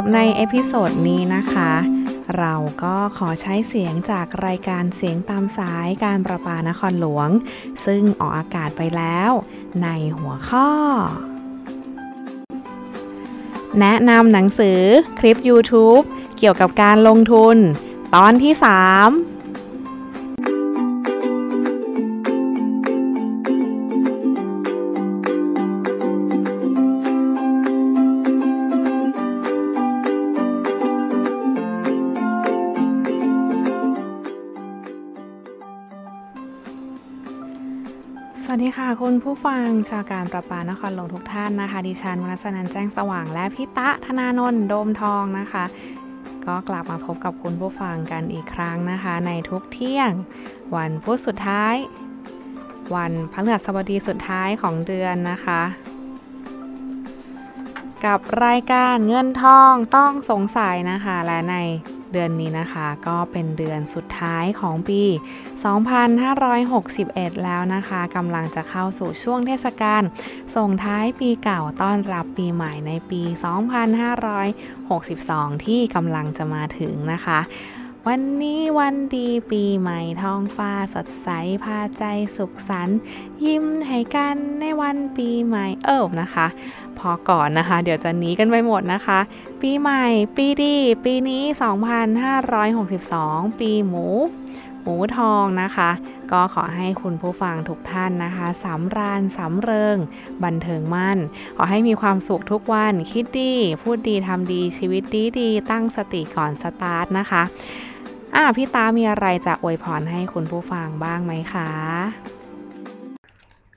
รับใน episode นี้นะคะ เราก็ขอใช้เสียงจากรายการเสียงตามสายการประปานครหลวง ซึ่งออกอากาศไปแล้ว ในหัวข้อ แนะนำหนังสือคลิป YouTube เกี่ยวกับการลงทุน ตอนที่ 3 ค่ะคุณผู้ฟังชาวการประปานครหลวงทุกท่านนะคะ ดิฉันวรรณนันแจ้งสว่างและพิตะธนานนท์โดมทองนะคะ ก็กลับมาพบกับคุณผู้ฟังกันอีกครั้งนะคะ ในทุกเที่ยง วันพุธสุดท้าย วันพฤหัสบดีสุดท้ายของเดือนนะคะ กับรายการเงินทองต้องสงสัยนะคะและในเดือนนี้นะคะ ก็เป็นเดือนสุดท้ายของปี 2561 แล้วนะคะกำลังจะเข้าสู่ช่วงเทศกาลส่งท้ายปีเก่าต้อนรับปีใหม่ในปี 2562 ที่กำลังจะมาถึงนะคะ วันนี้วันดีปีใหม่ท้องฟ้าสดใสพาใจสุขสันต์ยิ้มให้กันในวันปีใหม่เอิบนะคะ พอก่อนนะคะ เดี๋ยวจะหนีกันไปหมดนะคะ ปีใหม่ปีดี ปีนี้ 2562 ปีหมู หมูทองนะคะ ก็ขอให้คุณผู้ฟังทุกท่านนะคะสำราญสำเริง บันเทิงมั่น ขอให้มีความสุขทุกวัน คิดดี พูดดีทำดีชีวิตดีดีตั้งสติก่อนสตาร์ทนะคะอะพี่ตามีอะไรจะอวยพรให้คุณผู้ฟังบ้างไหมคะ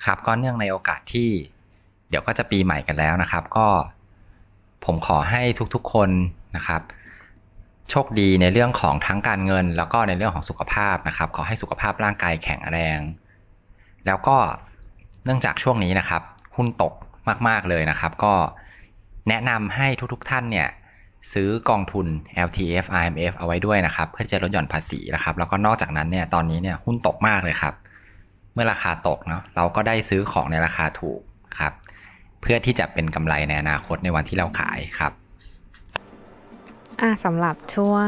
ครับก็เนื่องในโอกาสที่ เดี๋ยวก็จะปีใหม่กันแล้วนะครับ ก็ผมขอให้ทุกๆคนนะครับ โชคดีในเรื่องของทั้งการเงิน แล้วก็ในเรื่องของสุขภาพนะครับ ขอให้สุขภาพร่างกายแข็งแรง แล้วก็เนื่องจากช่วงนี้นะครับหุ้นตกมาก ๆ เลยนะครับ ก็แนะนำให้ทุก ๆ ท่านเนี่ยซื้อกองทุน LTF IMF เอาไว้ด้วยนะครับ เพื่อจะลดหย่อนภาษีนะครับ แล้วก็นอกจากนั้นเนี่ยตอนนี้เนี่ยหุ้นตกมากเลยครับ เมื่อราคาตกเนาะเราก็ได้ซื้อของในราคาถูกครับ เพื่อที่จะเป็นกำไรในอนาคตในวันที่เราขายครับ อะสำหรับช่วง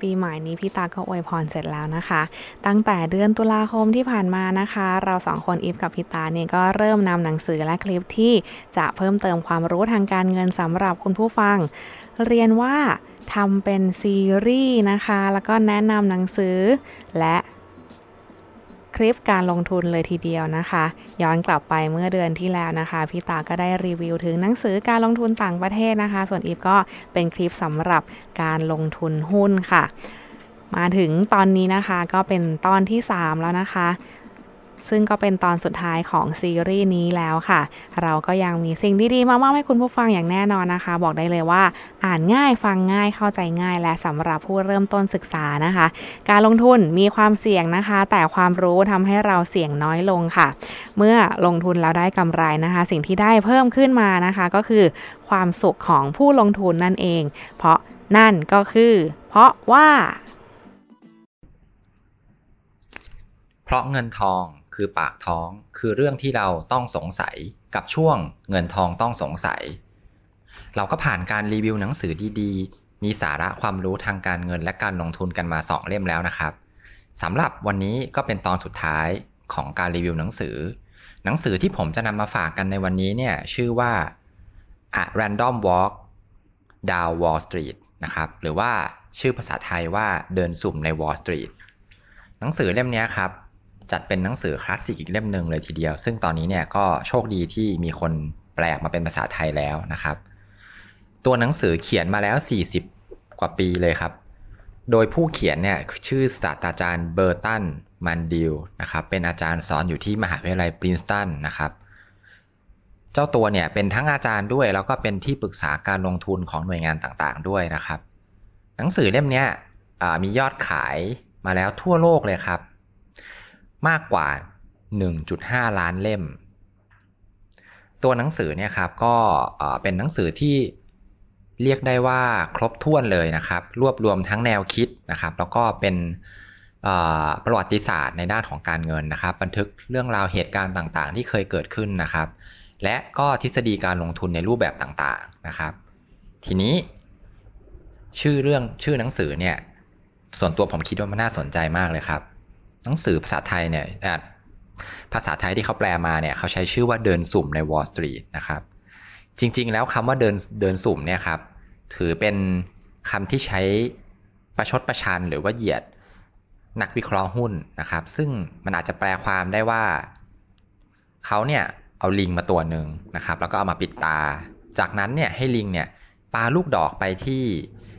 ปีใหม่นี้พี่ตาก็อวยพรเสร็จแล้วนะคะ ตั้งแต่เดือนตุลาคมที่ผ่านมานะคะ เราสองคนอีฟกับพี่ตาเนี่ยก็เริ่มนำหนังสือและคลิปที่จะเพิ่มเติมความรู้ทางการเงินสำหรับคุณผู้ฟัง เรียนว่าทำเป็นซีรีส์นะคะ แล้วก็แนะนำหนังสือและ คลิปการลงทุนเลยทีเดียวนะคะ ย้อนกลับไปเมื่อเดือนที่แล้วนะคะพี่ตาก็ได้รีวิวถึงหนังสือการลงทุนต่างประเทศนะคะ ส่วนอีฟก็เป็นคลิปสำหรับการลงทุนหุ้นค่ะ มาถึงตอนนี้นะคะก็เป็นตอนที่ 3 แล้วนะคะ ซึ่งก็เป็นตอนสุดท้ายของซีรีส์นี้แล้วค่ะ เราก็ยังมีสิ่งดีๆมามอบให้คุณผู้ฟังอย่างแน่นอนนะคะ บอกได้เลยว่า อ่านง่ายฟังง่ายเข้าใจง่าย และสำหรับผู้เริ่มต้นศึกษานะคะ การลงทุนมีความเสี่ยงนะคะ แต่ความรู้ทำให้เราเสี่ยงน้อยลงค่ะ เมื่อลงทุนแล้วได้กำไรนะคะ สิ่งที่ได้เพิ่มขึ้นมานะคะ ก็คือความสุขของผู้ลงทุนนั่นเอง เพราะนั่นก็คือ เพราะว่า เพราะเงินทอง คือปากท้อง คือเรื่องที่เราต้องสงสัยกับช่วงเงินทองต้องสงสัย เราก็ผ่านการรีวิวหนังสือดีๆ มีสาระความรู้ทางการเงินและการลงทุนกันมาสองเล่มแล้วนะครับสำหรับวันนี้ก็เป็นตอนสุดท้ายของการรีวิวหนังสือ หนังสือที่ผมจะนำมาฝากกันในวันนี้เนี่ยชื่อว่า A Random Walk Down Wall Street นะครับหรือว่าชื่อภาษาไทยว่าเดินสุ่มใน Wall Street หนังสือเล่มนี้ครับ จัดเป็นหนังสือคลาสสิกอีกเล่มหนึ่งเลยทีเดียว ซึ่งตอนนี้เนี่ยก็โชคดีที่มีคนแปลมาเป็นภาษาไทยแล้วนะครับ ตัวหนังสือเขียนมาแล้ว 40 กว่าปีเลยครับ โดยผู้เขียนเนี่ยชื่อศาสตราจารย์เบอร์ตันมันดิลนะครับ เป็นอาจารย์สอนอยู่ที่มหาวิทยาลัยปรินสตันนะครับ เจ้าตัวเนี่ยเป็นทั้งอาจารย์ด้วย แล้วก็เป็นที่ปรึกษาการลงทุนของหน่วยงานต่างๆ ด้วยนะครับ หนังสือเล่มนี้มียอดขายมาแล้วทั่วโลกเลยครับ มากกว่า 1.5 ล้านเล่ม ตัวหนังสือเนี่ยครับก็เป็นหนังสือที่เรียกได้ว่าครบถ้วนเลยนะครับ รวบรวมทั้งแนวคิดนะครับ แล้วก็เป็นประวัติศาสตร์ในด้านของการเงินนะครับ บันทึกเรื่องราวเหตุการณ์ต่างๆ ที่เคยเกิดขึ้นนะครับ และก็ทฤษฎีการลงทุนในรูปแบบต่างๆนะครับ ทีนี้ ชื่อเรื่องชื่อหนังสือเนี่ย ส่วนตัวผมคิดว่ามันน่าสนใจมากเลยครับ หนังสือภาษาไทยเนี่ยภาษาไทยที่เขาแปลมาเนี่ยเขาใช้ชื่อว่าเดินสุ่มใน Wall Street นะครับ จริง ๆ แล้วคำว่าเดินเดินสุ่มเนี่ยครับ ถือเป็นคำที่ใช้ประชดประชันหรือว่าเหยียดนักวิเคราะห์หุ้นนะครับ ซึ่งมันอาจจะแปลความได้ว่าเขาเนี่ยเอาลิงมาตัวหนึ่งนะครับ แล้วก็เอามาปิดตา จากนั้นเนี่ยให้ลิงเนี่ยปาลูกดอกไปที่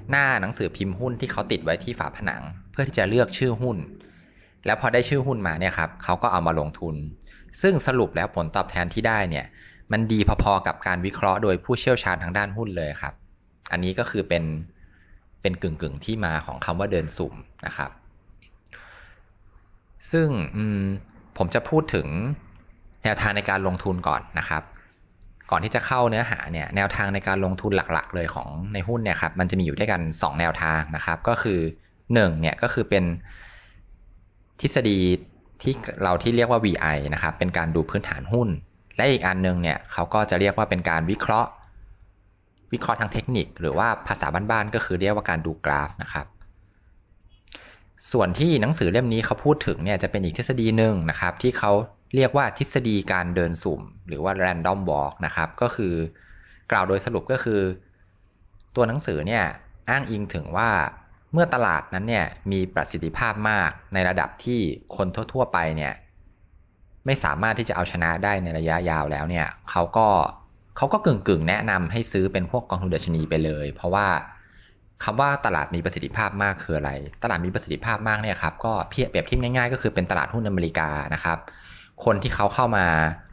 หน้าหนังสือพิมพ์หุ้นที่เขาติดไว้ที่ฝาผนัง เพื่อที่จะเลือกชื่อหุ้น แล้วพอได้ชื่อหุ้นมาเนี่ยครับเขาก็เอามาลงทุน ซึ่งสรุปแล้วผลตอบแทนที่ได้เนี่ย มันดีพอๆกับการวิเคราะห์โดยผู้เชี่ยวชาญทางด้านหุ้นเลยครับ อันนี้ก็คือเป็นเป็นกึ่งกึ่งที่มาของคำว่าเดินสุ่มนะครับซึ่งผมจะพูดถึงแนวทางในการลงทุนก่อนนะครับ ก่อนที่จะเข้าเนื้อหาเนี่ยแนวทางในการลงทุนหลักๆ เลยของในหุ้นเนี่ยครับมันจะมีอยู่ด้วยกัน 2 แนวทางนะครับ ก็คือ1เนี่ยก็คือเป็น ทฤษฎีที่เราที่เรียกว่า VI นะครับเป็นการดูพื้นฐานหุ้น และอีกอันนึงเนี่ยเขาก็จะเรียกว่าเป็นการวิเคราะห์ วิเคราะห์ทางเทคนิค หรือว่าภาษาบ้านๆก็คือเรียกว่าการดูกราฟนะครับ ส่วนที่หนังสือเล่มนี้เขาพูดถึงเนี่ยจะเป็นอีกทฤษฎีหนึ่งนะครับ ที่เขาเรียกว่าทฤษฎีการเดินสุ่ม หรือว่า random walk นะครับก็คือกล่าวโดยสรุปก็คือ ตัวหนังสือเนี่ยอ้างอิงถึงว่า เมื่อตลาดนั้นเนี่ยมีประสิทธิภาพมากในระดับที่คนทั่ว ๆ ไปเนี่ยไม่สามารถที่จะเอาชนะได้ในระยะยาวแล้วเนี่ยเขาก็เขาก็กึ่งๆแนะนำให้ซื้อเป็นพวกกองทุนดัชนีไปเลย เพราะว่าคำว่าตลาดมีประสิทธิภาพมากคืออะไร ตลาดมีประสิทธิภาพมากเนี่ยครับก็เพียบเปรียบเทียบง่ายๆ ก็คือเป็นตลาดหุ้นอเมริกานะครับ คนที่เขาเข้ามา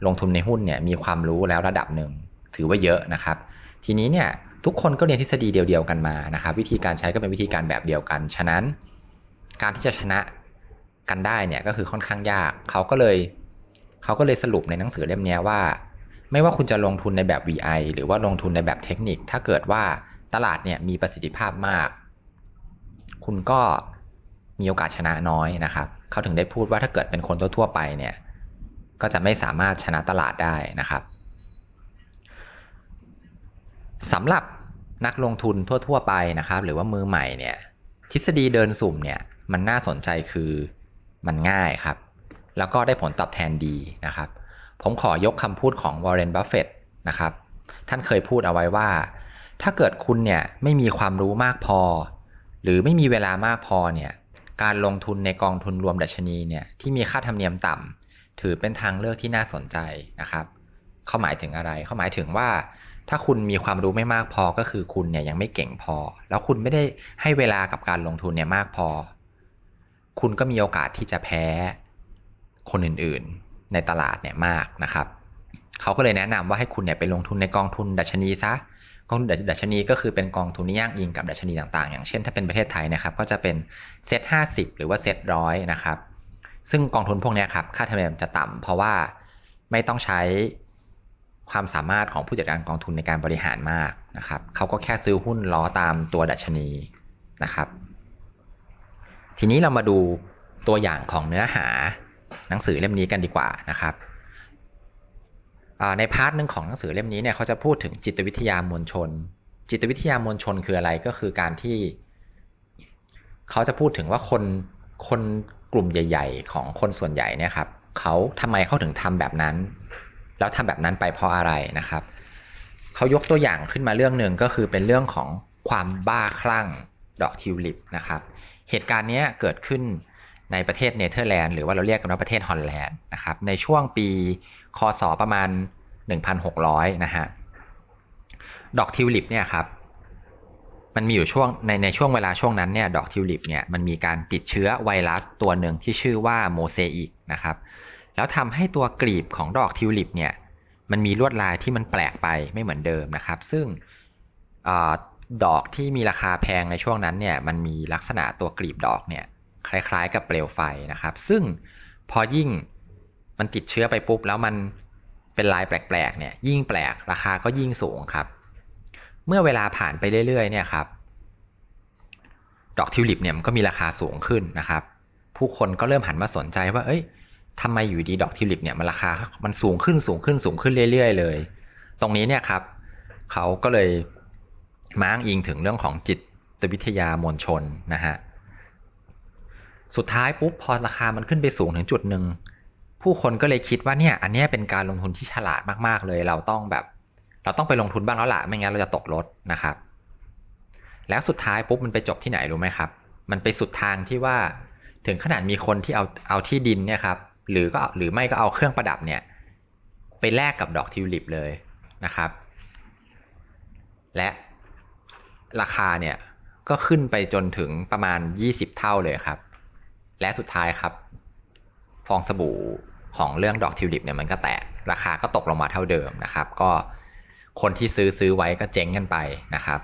ลงทุนในหุ้นเนี่ยมีความรู้แล้วระดับหนึ่งถือว่าเยอะนะครับ ทีนี้เนี่ย ทุกคนก็เรียนทฤษฎีเดียวๆกันมานะครับ วิธีการใช้ก็เป็นวิธีการแบบเดียวกัน ฉะนั้น การที่จะชนะกันได้เนี่ยก็คือค่อนข้างยากเขาก็เลยเขาก็เลยสรุปในหนังสือเล่มนี้ว่า ไม่ว่าคุณจะลงทุนในแบบ VI หรือว่าลงทุนในแบบเทคนิค ถ้าเกิดว่าตลาดเนี่ยมีประสิทธิภาพมาก คุณก็มีโอกาสชนะน้อยนะครับเขาถึงได้พูดว่าถ้าเกิดเป็นคนทั่วๆไปเนี่ยก็จะไม่สามารถชนะตลาดได้นะครับสำหรับ นักลงทุนทั่ว ๆ ไปนะครับ หรือว่ามือใหม่เนี่ย ทฤษฎีเดินสุ่มเนี่ยมันน่าสนใจคือมันง่ายครับ แล้วก็ได้ผลตอบแทนดีนะครับ ผมขอยกคำพูดของวอร์เรนบัฟเฟตต์นะครับ ท่านเคยพูดเอาไว้ว่า ถ้าเกิดคุณเนี่ยไม่มีความรู้มากพอ หรือไม่มีเวลามากพอเนี่ย การลงทุนในกองทุนรวมดัชนีเนี่ยที่มีค่าธรรมเนียมต่ำถือเป็นทางเลือกที่น่าสนใจนะครับ เขาหมายถึงอะไร เขาหมายถึงว่า ถ้าคุณมีความรู้ไม่มากพอก็คือคุณเนี่ยยังไม่เก่งพอ แล้วคุณไม่ได้ให้เวลากับการลงทุนเนี่ยมากพอ คุณก็มีโอกาสที่จะแพ้คนอื่นๆ ในตลาดเนี่ยมากนะครับเขาก็เลยแนะนำว่าให้คุณเนี่ยไปลงทุนในกองทุนดัชนีซะกองทุนดัชนีก็คือเป็นกองทุนที่ย่างอิงกับดัชนีต่างๆ อย่างเช่นถ้าเป็นประเทศไทยนะครับ ก็จะเป็นเซ็ตห้าสิบหรือว่าเซ็ตร้อยนะครับ ซึ่งกองทุนพวกนี้ครับค่าธรรมเนียมจะต่ำเพราะว่าไม่ต้องใช้ ความสามารถของผู้จัดการกองทุนในการบริหารมากนะครับเขาก็แค่ซื้อหุ้นล้อตามตัวดัชนีนะครับ ทีนี้เรามาดูตัวอย่างของเนื้อหาหนังสือเล่มนี้กันดีกว่านะครับในพาร์ทหนึ่งของหนังสือเล่มนี้เนี่ยเขาจะพูดถึงจิตวิทยามวลชน จิตวิทยามวลชนคืออะไรก็คือการที่ เขาจะพูดถึงว่าคนคนกลุ่มใหญ่ ๆ ของคนส่วนใหญ่เนี่ยครับเขาทำไมเขาถึงทำแบบนั้น แล้วทำแบบนั้นไปเพราะอะไรนะครับเขายกตัวอย่างขึ้นมาเรื่องหนึ่งก็คือเป็นเรื่องของความบ้าคลั่งดอกทิวลิปนะครับ เหตุการณ์นี้เกิดขึ้นในประเทศเนเธอร์แลนด์หรือว่าเราเรียกกันว่าประเทศฮอลแลนด์นะครับ ในช่วงปีคศประมาณ 1,600 นะฮะดอกทิวลิปเนี่ยครับมันมีอยู่ช่วงในในช่วงเวลาช่วงนั้นเนี่ยดอกทิวลิปเนี่ยมันมีการติดเชื้อไวรัสตัวหนึ่งที่ชื่อว่าโมเซอิกนะครับ แล้วทำให้ตัวกลีบของดอกทิวลิปเนี่ยมันมีลวดลายที่มันแปลกไปไม่เหมือนเดิมนะครับ ซึ่งอดอกที่มีราคาแพงในช่วงนั้นเนี่ยมันมีลักษณะตัวกลีบดอกเนี่ยคล้าย ๆ กับเปลวไฟนะครับ ซึ่งพอยิ่งมันติดเชื้อไปปุ๊บ แล้วมันเป็นลายแปลกๆเนี่ยยิ่งแปลกราคาก็ยิ่งสูงครับ เมื่อเวลาผ่านไปเรื่อยๆเนี่ยครับดอกทิวลิปเนี่ยมันก็มีราคาสูงขึ้นนะครับ ผู้คนก็เริ่มหันมาสนใจว่า เอ้ย ทำไมอยู่ดีดอกทิวลิปเนี่ยมันราคา มันสูงขึ้นสูงขึ้นสูงขึ้นเรื่อยๆเลย ตรงนี้เนี่ยครับเขาก็เลยมาอ้างอิงถึงเรื่องของจิตวิทยามวลชนนะฮะสุดท้ายปุ๊บพอราคามันขึ้นไปสูงถึงจุดหนึ่งผู้คนก็เลยคิดว่าเนี่ย อันนี้เป็นการลงทุนที่ฉลาดมากๆเลย เราต้องแบบ เราต้องไปลงทุนบ้างแล้วล่ะไม่งั้นเราจะตกรถนะครับ แล้วสุดท้ายปุ๊บมันไปจบที่ไหนรู้ไหมครับ มันไปสุดทางที่ว่าถึงขนาดมีคนที่เอาเอาที่ดินเนี่ยครับ หรือก็หรือไม่ก็เอาเครื่องประดับเนี่ยไปแลกกับดอกทิวลิปเลยนะครับ และราคาเนี่ยก็ขึ้นไปจนถึงประมาณ 20 เท่าเลยครับ และสุดท้ายครับ ฟองสบู่ของเรื่องดอกทิวลิปเนี่ยมันก็แตกราคาก็ตกลงมาเท่าเดิมนะครับ ก็คนที่ซื้อซื้อไว้ก็เจ๊งกันไปนะครับ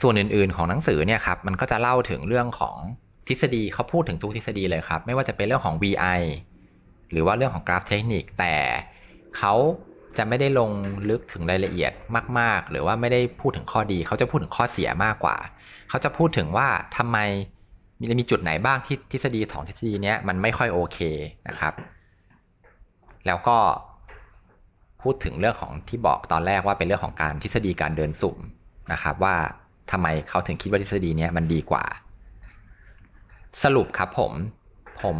ส่วนอื่นๆของหนังสือเนี่ยครับมันก็จะเล่าถึงเรื่องของ ทฤษฎีเขาพูดถึงทุกทฤษฎีเลยครับ ไม่ว่าจะเป็นเรื่องของ VI หรือว่าเรื่องของกราฟเทคนิค แต่เขาจะไม่ได้ลงลึกถึงรายละเอียดมาก ๆ หรือว่าไม่ได้พูดถึงข้อดี เขาจะพูดถึงข้อเสียมากกว่า เขาจะพูดถึงว่าทำไมมีมีจุดไหนบ้างที่ทฤษฎีของทฤษฎีนี้มันไม่ค่อยโอเคนะครับ แล้วก็พูดถึงเรื่องของที่บอกตอนแรกว่าเป็นเรื่องของการทฤษฎีการเดินสุ่มนะครับ ว่าทำไมเขาถึงคิดว่าทฤษฎีนี้มันดีกว่า สรุปครับผม ผม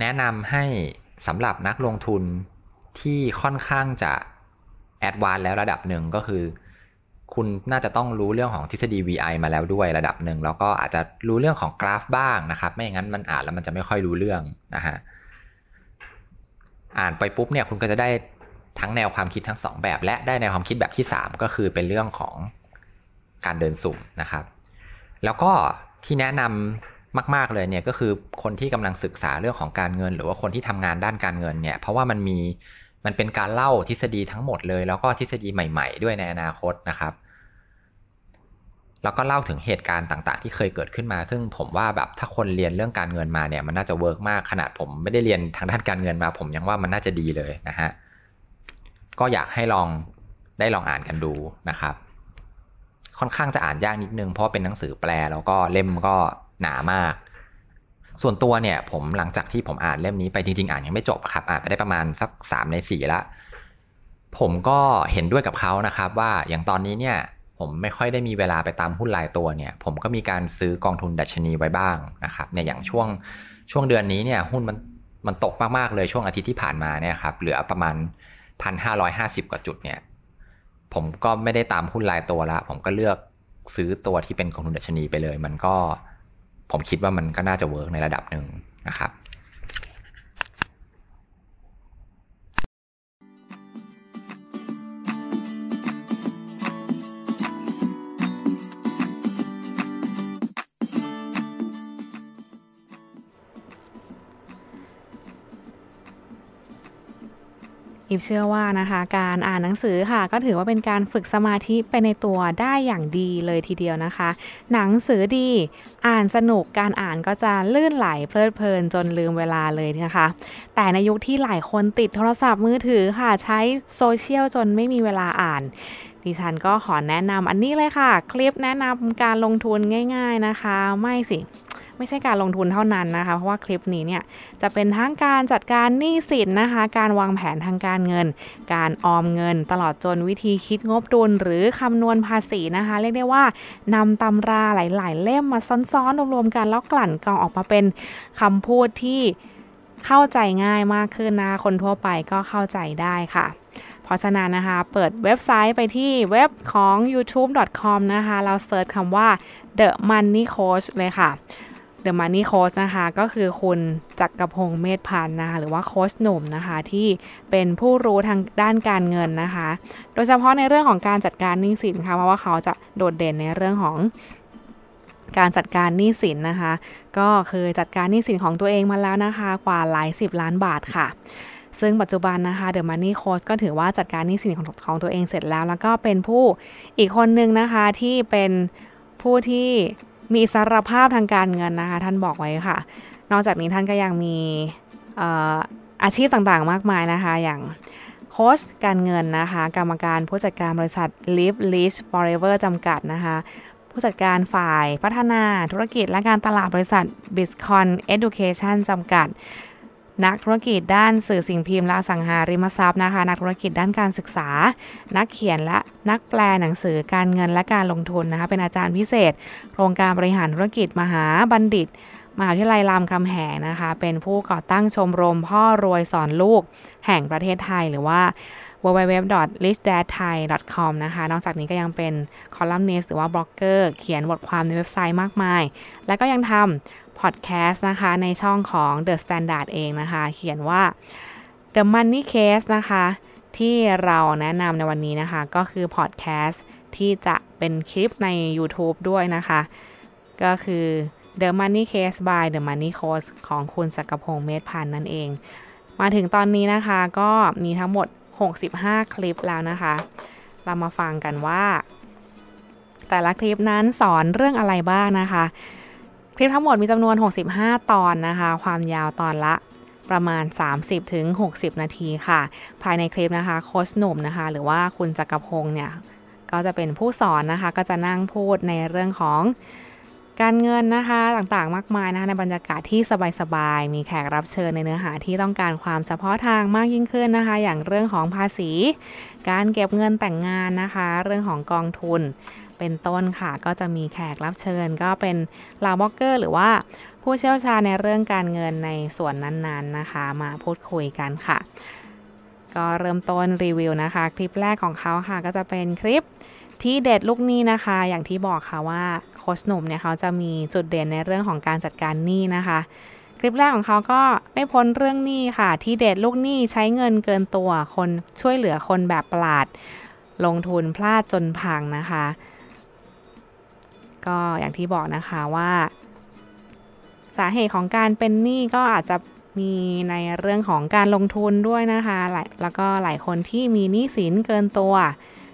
แนะนำให้สำหรับนักลงทุนที่ค่อนข้างจะแอดวานแล้วระดับหนึ่งก็คือ คุณน่าจะต้องรู้เรื่องของทฤษฎี VI มาแล้วด้วยระดับหนึ่งแล้วก็อาจจะรู้เรื่องของกราฟบ้างนะครับ ไม่อย่างนั้นมันอ่านแล้วมันจะไม่ค่อยรู้เรื่องนะฮะอ่านไปปุ๊บเนี่ยคุณก็จะได้ทั้งแนวความคิดทั้งสองแบบ และได้แนวความคิดแบบที่ 3 ก็คือเป็นเรื่องของการเดินสุ่มนะครับ แล้วก็ที่แนะนำ มาก ๆเลยเนี่ยก็คือคนที่กำลังศึกษาเรื่องของการเงิน หรือว่าคนที่ทำงานด้านการเงินเนี่ยเพราะว่ามันมีมันเป็นการเล่าทฤษฎีทั้งหมดเลย แล้วก็ทฤษฎีใหม่ ๆ ด้วยในอนาคตนะครับ แล้วก็เล่าถึงเหตุการณ์ต่างๆ ที่เคยเกิดขึ้นมา ซึ่งผมว่าแบบถ้าคนเรียนเรื่องการเงินมาเนี่ย มันน่าจะเวิร์กมากขนาดผมไม่ได้เรียนทางด้านการเงินมา ผมยังว่ามันน่าจะดีเลยนะฮะก็อยากให้ลองได้ลองอ่านกันดูนะครับ ค่อนข้างจะอ่านยากนิดนึงเพราะเป็นหนังสือแปลแล้วก็เล่มก็ หนามาก ส่วนตัวเนี่ย ผมหลังจากที่ผมอ่านเล่มนี้ไปจริงๆ อ่านยังไม่จบครับ อ่านไปได้ประมาณสักสามในสี่ละ ผมก็เห็นด้วยกับเขานะครับ ว่าอย่างตอนนี้เนี่ย ผมไม่ค่อยได้มีเวลาไปตามหุ้นรายตัวเนี่ย ผมก็มีการซื้อกองทุนดัชนีไว้บ้างนะครับเนี่ยอย่างช่วงช่วงเดือนนี้เนี่ย หุ้นมันมันตกมากๆเลยช่วงอาทิตย์ที่ผ่านมาเนี่ยครับเหลือประมาณพันห้าร้อยห้าสิบกว่าจุดเนี่ย ผมก็ไม่ได้ตามหุ้นรายตัวละ ผมก็เลือกซื้อตัวที่เป็นกองทุนดัชนีไปเลย มันก็ ผมคิดว่ามันก็น่าจะเวิร์กในระดับหนึ่งนะครับ อิฟเชื่อว่านะคะการอ่านหนังสือค่ะ ก็ถือว่าเป็นการฝึกสมาธิไปในตัวได้อย่างดีเลยทีเดียวนะคะ หนังสือดีอ่านสนุกการอ่านก็จะลื่นไหลเพลิดเพลินจนลืมเวลาเลยนะคะ แต่ในยุคที่หลายคนติดโทรศัพท์มือถือค่ะใช้โซเชียลจนไม่มีเวลาอ่านดิฉันก็ขอแนะนำอันนี้เลยค่ะ คลิปแนะนำการลงทุนง่าย ๆนะคะ ไม่สิ ไม่ใช่การลงทุนเท่านั้นนะคะ เพราะว่าคลิปนี้เนี่ยจะเป็นทั้งการจัดการหนี้สินนะคะ การวางแผนทางการเงิน การออมเงิน ตลอดจนวิธีคิดงบดุลหรือคำนวณภาษีนะคะ เรียกได้ว่านำตำราหลาย ๆ เล่มมาซ้อนๆรวมๆกันแล้วกลั่นกรองออกมาเป็นคำพูดที่เข้าใจง่ายมากขึ้นนะคนทั่วไปก็เข้าใจได้ค่ะ เพราะฉะนั้นนะคะ เปิดเว็บไซต์ไปที่เว็บของ youtube.com นะคะ เราเซิร์ชคำว่า the money coach เลยค่ะ The Money Coach นะคะ ก็คือคุณจักรพงศ์เมธพันธ์นะคะ หรือว่าโค้ชหนุ่มนะคะ ที่เป็นผู้รู้ทางด้านการเงินนะคะ โดยเฉพาะในเรื่องของการจัดการหนี้สินค่ะ เพราะว่าเขาจะโดดเด่นในเรื่องของการจัดการหนี้สินนะคะ ก็เคยจัดการหนี้สินของตัวเองมาแล้วนะคะ กว่าหลายสิบล้านบาทค่ะซึ่งปัจจุบันนะคะเดอะมันนี่โค้ชก็ถือว่าจัดการหนี้สินของของตัวเองเสร็จแล้ว แล้วก็เป็นผู้อีกคนนึงนะคะที่เป็นผู้ที่ มีสารภาพทางการเงินนะคะ ท่านบอกไว้ค่ะ นอกจากนี้ท่านก็ยังมีอาชีพต่างๆ มากมายนะคะ อย่างโค้ชการเงินนะคะ กรรมการผู้จัดการบริษัท Live Rich Forever จำกัดนะคะ ผู้จัดการฝ่ายพัฒนาธุรกิจและการตลาดบริษัท Biscon Education จำกัด นักธุรกิจด้านสื่อสิ่งพิมพ์และสังหาริมทรัพย์นะคะ นักธุรกิจด้านการศึกษา นักเขียนและนักแปลหนังสือการเงินและการลงทุนนะคะ เป็นอาจารย์พิเศษ โครงการบริหารธุรกิจมหาบัณฑิตมหาวิทยาลัยรามคำแหงนะคะ เป็นผู้ก่อตั้งชมรมพ่อรวยสอนลูก แห่งประเทศไทยหรือว่า www.richdadthai.com นะคะ นอกจากนี้ก็ยังเป็นคอลัมนิสต์หรือว่าบล็อกเกอร์ เขียนบทความในเว็บไซต์มากมาย แล้วก็ยังทำ พอดแคสต์นะคะในช่องของ The Standard เองนะคะ เขียนว่า The Money Case นะคะ ที่เราแนะนำในวันนี้นะคะ ก็คือพอดแคสต์ที่จะเป็นคลิปใน YouTube ด้วยนะคะ ก็คือ The Money Case by The Money Coach ของคุณสักพงษ์เมธพันธ์นั่นเอง มาถึงตอนนี้นะคะก็มีทั้งหมด 65 คลิปแล้วนะคะ เรามาฟังกันว่า แต่ละคลิปนั้นสอนเรื่องอะไรบ้างนะคะ คลิปทั้งหมดมีจำนวน 65 ตอนนะคะ ความยาวตอนละประมาณ 30-60ถึง60นาทีค่ะ ภายในคลิปนะคะโค้ชหนุ่มนะคะ หรือว่าคุณจักรพงศ์เนี่ย ก็จะเป็นผู้สอนนะคะ ก็จะนั่งพูดในเรื่องของการเงินนะคะต่างๆ มากมายนะคะในบรรยากาศที่สบายๆ มีแขกรับเชิญในเนื้อหาที่ต้องการความเฉพาะทางมากยิ่งขึ้นนะคะ อย่างเรื่องของภาษี การเก็บเงินแต่งงานนะคะ เรื่องของกองทุน เป็นต้นค่ะ ก็จะมีแขกรับเชิญ ก็เป็นล่าบล็อกเกอร์ หรือว่าผู้เชี่ยวชาญในเรื่องการเงินในส่วนนั้นๆนะคะ มาพูดคุยกันค่ะ ก็เริ่มต้นรีวิวนะคะ คลิปแรกของเขาค่ะ ก็จะเป็นคลิปที่เด็ดลูกหนี้นะคะ อย่างที่บอกค่ะว่าโคชหนุ่มเนี่ยเขาจะมีจุดเด่นในเรื่องของการจัดการหนี้นะคะ คลิปแรกของเขาก็ไม่พ้นเรื่องหนี้ค่ะ ที่เด็ดลูกหนี้ใช้เงินเกินตัวคนช่วยเหลือคนแบบประหลาดลงทุนพลาดจนพังนะคะ ก็อย่างที่บอกนะคะว่า สาเหตุของการเป็นหนี้ก็อาจจะมีในเรื่องของการลงทุนด้วยนะคะแล้วก็หลายคนที่มีหนี้สินเกินตัว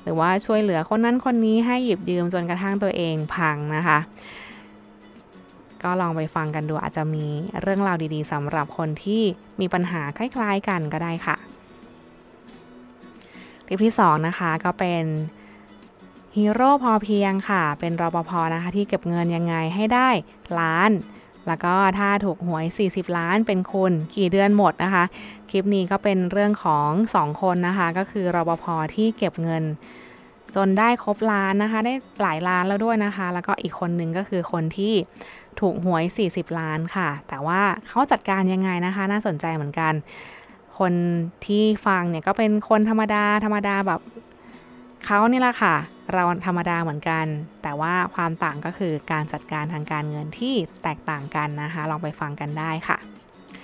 หรือว่าช่วยเหลือคนนั้นคนนี้ให้หยิบยืมจนกระทั่งตัวเองพังนะคะ ก็ลองไปฟังกันดูอาจจะมีเรื่องราวดีๆสำหรับคนที่มีปัญหาคล้ายๆกันก็ได้ค่ะคลิปที่2นะคะก็เป็น ฮีโร่พอเพียงค่ะ เป็นรปภนะคะที่เก็บเงินยังไงให้ได้ล้าน แล้วก็ถ้าถูกหวย 40 ล้านเป็นคุณกี่เดือนหมดนะคะ คลิปนี้ก็เป็นเรื่องของ 2 คนนะคะ ก็คือรปภที่เก็บเงิน จนได้ครบล้านนะคะ ได้หลายล้านแล้วด้วยนะคะ แล้วก็อีกคนนึงก็คือคนที่ถูกหวย 40 ล้านค่ะ แต่ว่าเขาจัดการยังไงนะคะ น่าสนใจเหมือนกัน คนที่ฟังเนี่ยก็เป็นคนธรรมดาธรรมดาแบบเขานี่แหละค่ะ เราธรรมดาเหมือนกัน แต่ว่าความต่างก็คือการจัดการทางการเงินที่แตกต่างกันนะคะ ลองไปฟังกันได้ค่ะ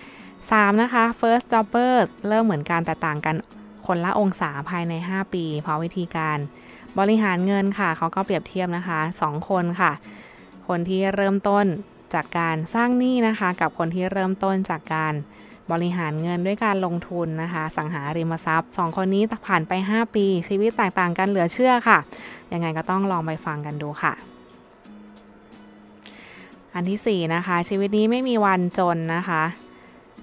3. นะคะ first jobbers เริ่มเหมือนกันแต่ต่างกันคนละองศาภายใน 5 ปี เพราะวิธีการบริหารเงินค่ะ เขาก็เปรียบเทียบนะคะ 2 คนค่ะ คนที่เริ่มต้นจากการสร้างหนี้นะคะ กับคนที่เริ่มต้นจากการบริหารเงินด้วยการลงทุนนะคะ อสังหาริมทรัพย์ 2 คนนี้ผ่านไป 5 ปี ชีวิตแตกต่างกันเหลือเชื่อค่ะ ยังไงก็ต้องลองไปฟังกันดูค่ะ อันที่ 4 นะคะ ชีวิตนี้ไม่มีวันจนนะคะ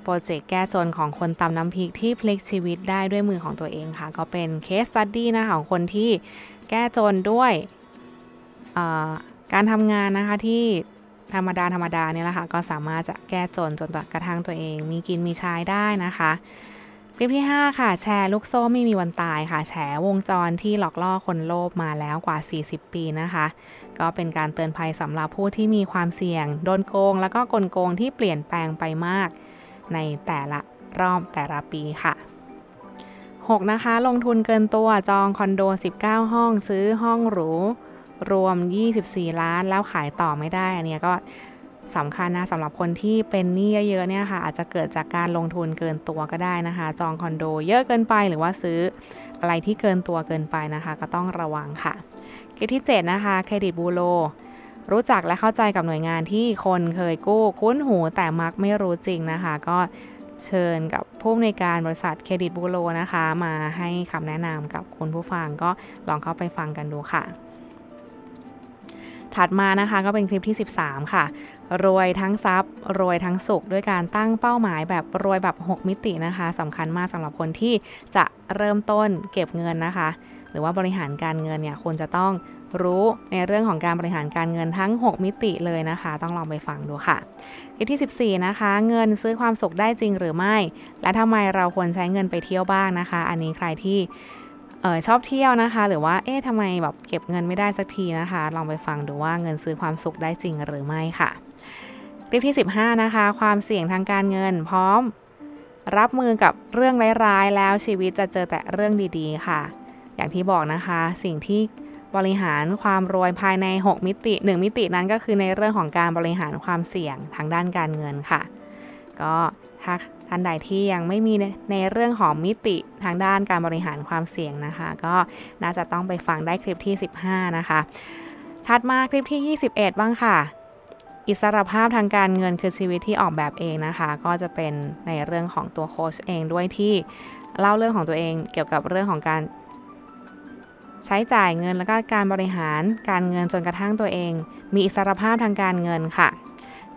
โปรเจกต์แก้จนของคนตำน้ำพริกที่พลิกชีวิตได้ด้วยมือของตัวเองค่ะ ก็เป็น case study นะคะของคนที่แก้จนด้วยการทำงานนะคะที่ธรรมดาธรรมดาเนี่ยแหละค่ะก็สามารถจะแก้จนจนกระทั่งตัวเอง มีกินมีใช้ได้นะคะ คลิปที่ 5 ค่ะ แชร์ลูกโซ่ไม่มีวันตายค่ะแฉวงจรที่หลอกล่อคนโลภมาแล้วกว่า 40 ปีนะคะ ก็เป็นการเตือนภัยสำหรับผู้ที่มีความเสี่ยง โดนโกง แล้วก็กลโกงที่เปลี่ยนแปลงไปมาก ในแต่ละรอบแต่ละปีค่ะ 6. นะคะ ลงทุนเกินตัวจองคอนโด 19 ห้องซื้อห้องหรูรวม 24 ล้านแล้วขายต่อไม่ได้ อันนี้ก็ สำคัญนะสำหรับคนที่เป็นหนี้เยอะๆเนี่ยค่ะ อาจจะเกิดจากการลงทุนเกินตัวก็ได้นะคะ จองคอนโดเยอะเกินไปหรือว่าซื้ออะไรที่เกินตัวเกินไปนะคะ ก็ต้องระวังค่ะคลิปที่ 7 นะคะเครดิตบูโรรู้จักและเข้าใจกับหน่วยงานที่คนเคยกู้คุ้นหูแต่มักไม่รู้จริงนะคะ ก็เชิญกับผู้ในการบริษัทเครดิตบูโรนะคะ มาให้คำแนะนำกับคุณผู้ฟังก็ลองเข้าไปฟังกันดูค่ะ ถัดมานะคะก็เป็นคลิปที่ 13 ค่ะ รวยทั้งทรัพย์ รวยทั้งสุข ด้วยการตั้งเป้าหมายแบบรวยแบบ 6 มิตินะคะสำคัญมากสำหรับคนที่จะเริ่มต้นเก็บเงินนะคะ หรือว่าบริหารการเงินเนี่ยควรจะต้องรู้ในเรื่องของการบริหารการเงินทั้ง 6 มิติเลยนะคะ ต้องลองไปฟังดูค่ะคลิปที่ 14 นะคะ เงินซื้อความสุขได้จริงหรือไม่ และทำไมเราควรใช้เงินไปเที่ยวบ้างนะคะ อันนี้ใครที่ ออชอบเที่ยวนะคะ หรือว่าเอ๊ะทำไมแบบเก็บเงินไม่ได้สักทีนะคะ ลองไปฟังดูว่าเงินซื้อความสุขได้จริงหรือไม่ค่ะคลิปที่ 15 นะคะ ความเสี่ยงทางการเงิน พร้อม รับมือกับเรื่องร้ายๆแล้วชีวิตจะเจอแต่เรื่องดีๆ ค่ะ อย่างที่บอกนะคะ สิ่งที่บริหารความรวยภายใน 6 มิติ 1 มิตินั้นก็คือในเรื่องของการบริหารความเสี่ยงทางด้านการเงินค่ะ ก็ถ้าท่านใดที่ยังไม่มีในเรื่องของมิติทางด้านการบริหารความเสี่ยงนะคะ ก็น่าจะต้องไปฟังได้คลิปที่ 15 นะคะ ถัดมาคลิปที่ 21 บ้างค่ะ อิสรภาพทางการเงินคือชีวิตที่ออกแบบเองนะคะ ก็จะเป็นในเรื่องของตัวโค้ชเองด้วยที่เล่าเรื่องของตัวเองเกี่ยวกับเรื่องของการใช้จ่ายเงินแล้วก็การบริหารการเงินจนกระทั่งตัวเอง มีอิสรภาพทางการเงินค่ะ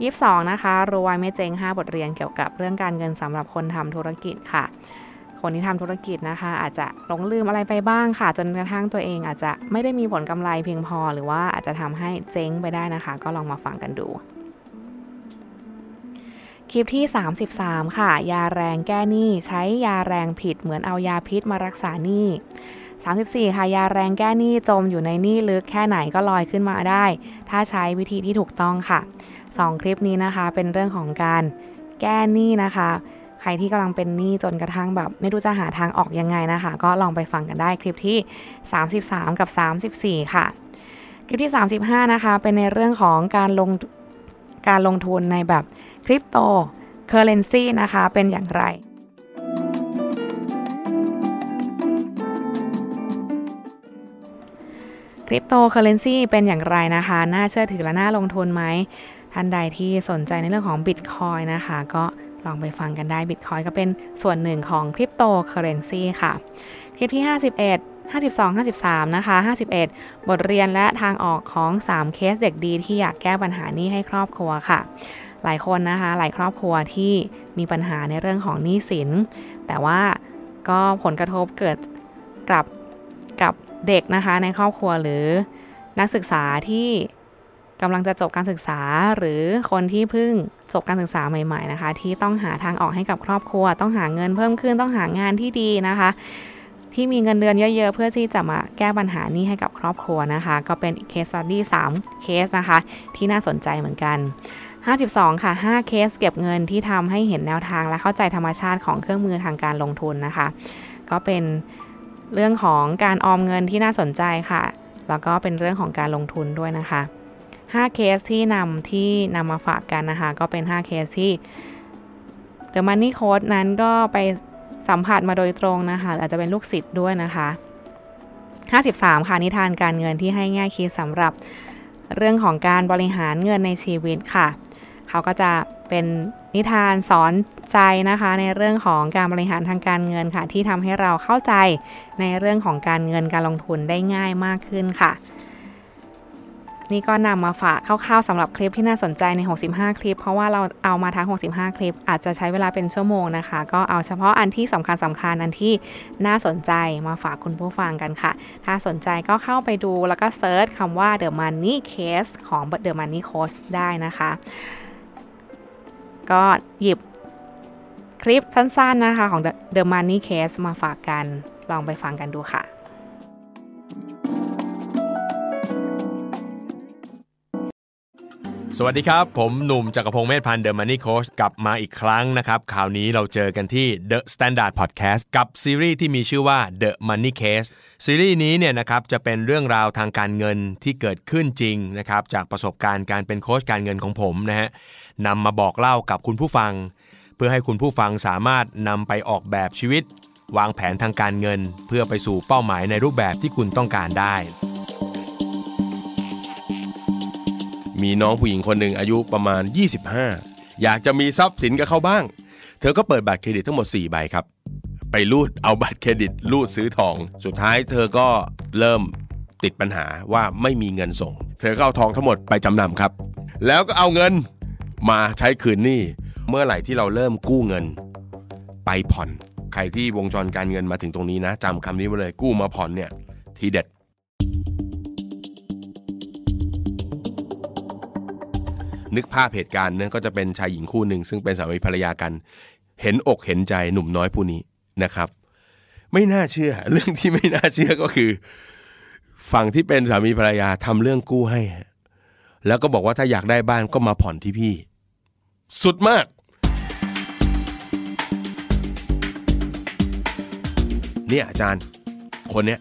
22นะคะรวยไม่เจ๊ง5 บทเรียนเกี่ยวกับเรื่องการเงินสำหรับคนทำธุรกิจค่ะ คนที่ทำธุรกิจนะคะ อาจจะหลงลืมอะไรไปบ้างค่ะ จนกระทั่งตัวเองอาจจะไม่ได้มีผลกำไรเพียงพอ หรือว่าอาจจะทำให้เจ๊งไปได้นะคะ ก็ลองมาฟังกันดู คลิปที่ 33 ค่ะ ยาแรงแก้หนี้ใช้ยาแรงผิดเหมือนเอายาพิษมารักษาหนี้34 ค่ะ ยาแรงแก้หนี้จมอยู่ในหนี้ลึกแค่ไหนก็ลอยขึ้นมาได้ ถ้าใช้วิธีที่ถูกต้องค่ะ 2 คลิปนี้นะคะ เป็นเรื่องของการแก้หนี้นะคะ ใครที่กำลังเป็นหนี้จนกระทั่งแบบ ไม่รู้จะหาทางออกยังไงนะคะ ก็ลองไปฟังกันได้คลิปที่ 33 กับ 34 ค่ะ คลิปที่ 35 นะคะ เป็นในเรื่องของการลงการลงทุนในแบบคริปโตเคอร์เรนซีนะคะ เป็นอย่างไรคริปโตเคอร์เรนซีเป็นอย่างไรนะคะ น่าเชื่อถือและน่าลงทุนไหม ท่านใดที่สนใจในเรื่องของบิตคอยน์นะคะ ก็ลองไปฟังกันได้บิตคอยน์ก็เป็นส่วนหนึ่งของคริปโตเคอร์เรนซีค่ะ คลิปที่ 51 52 53 นะคะ 51 บทเรียนและทางออกของ 3 เคสเด็กดีที่อยากแก้ปัญหาหนี้ให้ครอบครัวค่ะ หลายคนนะคะ หลายครอบครัวที่มีปัญหาในเรื่องของหนี้สิน แต่ว่าก็ผลกระทบเกิดกับกับเด็กนะคะในครอบครัวหรือนักศึกษาที่ กำลังจะจบการศึกษาหรือคนที่เพิ่งจบการศึกษาใหม่ๆนะคะ ที่ต้องหาทางออกให้กับครอบครัว ต้องหาเงินเพิ่มขึ้นต้องหางานที่ดีนะคะ ที่มีเงินเดือนเยอะๆ เพื่อที่จะมาแก้ปัญหาหนี้ให้กับครอบครัวนะคะ ก็เป็นเคสสตดี้3เคสนะคะ ที่น่าสนใจเหมือนกัน 52 ค่ะ 5 เคสเก็บเงินที่ทำให้เห็นแนวทางและเข้าใจธรรมชาติของเครื่องมือทางการลงทุนนะคะ ก็เป็นเรื่องของการออมเงินที่น่าสนใจค่ะ แล้วก็เป็นเรื่องของการลงทุนด้วยนะคะ 5 เคสที่นำที่นำมาฝากกันนะคะ ก็เป็น 5 เคสที่ The Money Code นั้นก็ไปสัมผัสมาโดยตรงนะคะ อาจจะเป็นลูกศิษย์ด้วยนะคะ 53 ค่ะ นิทานการเงินที่ให้ง่ายคิดสำหรับเรื่องของการบริหารเงินในชีวิตค่ะ เขาก็จะเป็นนิทานสอนใจนะคะ ในเรื่องของการบริหารทางการเงินค่ะ ที่ทำให้เราเข้าใจในเรื่องของการเงินการลงทุนได้ง่ายมากขึ้นค่ะ นี่ก็นำมาฝากคร่าวๆสำหรับคลิปที่น่าสนใจใน 65 คลิป เพราะว่าเราเอามาทั้ง 65 คลิป อาจจะใช้เวลาเป็นชั่วโมงนะคะ ก็เอาเฉพาะอันที่สำคัญสำคัญอันที่น่าสนใจมาฝากคุณผู้ฟังกันค่ะ ถ้าสนใจก็เข้าไปดูแล้วก็เซิร์ชคำว่า The Money Case ของ The Money Coach ได้นะคะ ก็หยิบคลิปสั้นๆนะคะของ The Money Case มาฝากกัน ลองไปฟังกันดูค่ะ สวัสดีครับ ผมหนุ่มจักรพงศ์เมธพันธ์เดอะมันนี่โค้ชกลับมาอีกครั้งนะครับ คราวนี้เราเจอกันที่ The Standard Podcast กับซีรีส์ที่มีชื่อว่า The Money Case ซีรีส์นี้เนี่ยนะครับจะเป็นเรื่องราวทางการเงินที่เกิดขึ้นจริงนะครับจากประสบการณ์การเป็นโค้ชการเงินของผมนะฮะนำมาบอกเล่ากับคุณผู้ฟัง เพื่อให้คุณผู้ฟังสามารถนำไปออกแบบชีวิต วางแผนทางการเงิน เพื่อไปสู่เป้าหมายในรูปแบบที่คุณต้องการได้ มีน้องผู้หญิงคนหนึ่งอายุประมาณ 25 อยากจะมีทรัพย์สินกับเขาบ้าง เธอก็เปิดบัตรเครดิตทั้งหมด 4 ใบครับ ไปรูดเอาบัตรเครดิตรูดซื้อทอง สุดท้ายเธอก็เริ่มติดปัญหาว่าไม่มีเงินส่ง เธอก็เอาทองทั้งหมดไปจำนำครับ แล้วก็เอาเงินมาใช้คืนหนี้เมื่อไหร่ที่เราเริ่มกู้เงิน ไปผ่อน ใครที่วงจรการเงินมาถึงตรงนี้นะจำคำนี้ไว้เลยกู้มาผ่อนเนี่ยทีเด็ด นึกภาพเหตุการณ์นั้นก็จะเป็นชายหญิงคู่หนึ่งซึ่งเป็นสามีภรรยากัน เห็นอกเห็นใจหนุ่มน้อยผู้นี้นะครับ ไม่น่าเชื่อ เรื่องที่ไม่น่าเชื่อก็คือ ฝั่งที่เป็นสามีภรรยาทำเรื่องกู้ให้ แล้วก็บอกว่าถ้าอยากได้บ้านก็มาผ่อนที่พี่ สุดมากเนี่ยอาจารย์ คนเนี้ย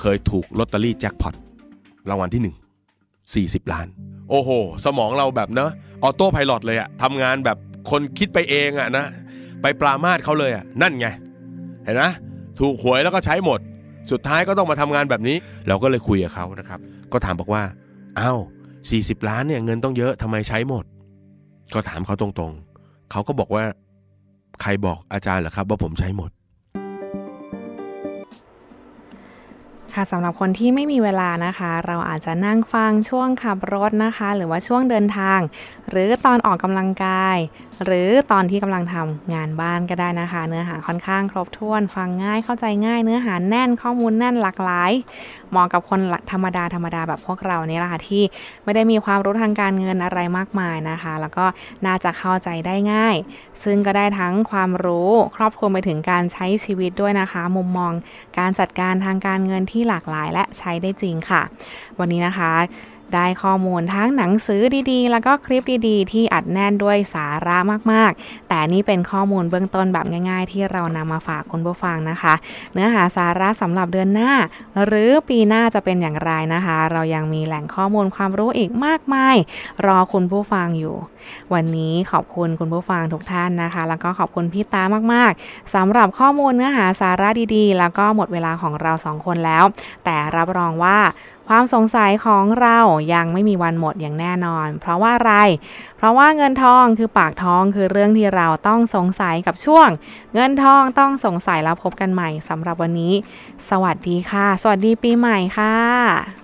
เคยถูกลอตเตอรี่แจ็คพอตรางวัลที่หนึ่งสี่สิบล้าน โอ้โห สมองเราแบบเนอะออโต้ไพลอตเลยอะทำงานแบบคนคิดไปเองอะนะ ไปปรามาสเขาเลยอะนั่นไง เห็นไหมถูกหวยแล้วก็ใช้หมด สุดท้ายก็ต้องมาทำงานแบบนี้ เราก็เลยคุยกับเขานะครับ ก็ถามบอกว่าอ้าวสี่สิบล้านเนี่ยเงินต้องเยอะทำไมใช้หมด ก็ถามเขาตรงๆ เขาก็บอกว่า ใครบอกอาจารย์เหรอครับ ว่าผมใช้หมด ค่ะสำหรับคนที่ไม่มีเวลานะคะ เราอาจจะนั่งฟังช่วงขับรถนะคะ หรือว่าช่วงเดินทาง หรือตอนออกกำลังกาย หรือตอนที่กำลังทำงานบ้านก็ได้นะคะ เนื้อหาค่อนข้างครบถ้วน ฟังง่ายเข้าใจง่าย เนื้อหาแน่นข้อมูลแน่นหลากหลาย เหมาะกับคนธรรมดาธรรมดาแบบพวกเรานี่แหละค่ะที่ไม่ได้มีความรู้ทางการเงินอะไรมากมายนะคะ แล้วก็น่าจะเข้าใจได้ง่าย ซึ่งก็ได้ทั้งความรู้ครอบคลุมไปถึงการใช้ชีวิตด้วยนะคะ มุมมองการจัดการทางการเงินที่หลากหลายและใช้ได้จริงค่ะ วันนี้นะคะ ได้ข้อมูลทั้งหนังสือดีๆ แล้วก็คลิปดีๆ ที่อัดแน่นด้วยสาระมากๆ แต่นี่เป็นข้อมูลเบื้องต้นแบบง่ายๆ ที่เรานำมาฝากคุณผู้ฟังนะคะ เนื้อหาสาระสำหรับเดือนหน้า หรือปีหน้าจะเป็นอย่างไรนะคะ เรายังมีแหล่งข้อมูลความรู้อีกมากมาย รอคุณผู้ฟังอยู่ วันนี้ขอบคุณคุณผู้ฟังทุกท่านนะคะ แล้วก็ขอบคุณพี่ตามากๆสำหรับข้อมูลเนื้อหาสาระดีๆ แล้วก็หมดเวลาของเราสองคนแล้ว แต่รับรองว่าความสงสัยของเรายังไม่มีวันหมดอย่างแน่นอน เพราะว่าอะไร เพราะว่าเงินทองคือปากท้องคือเรื่องที่เราต้องสงสัยกับช่วง เงินทองต้องสงสัยแล้วพบกันใหม่สำหรับวันนี้ สวัสดีค่ะ สวัสดีปีใหม่ค่ะ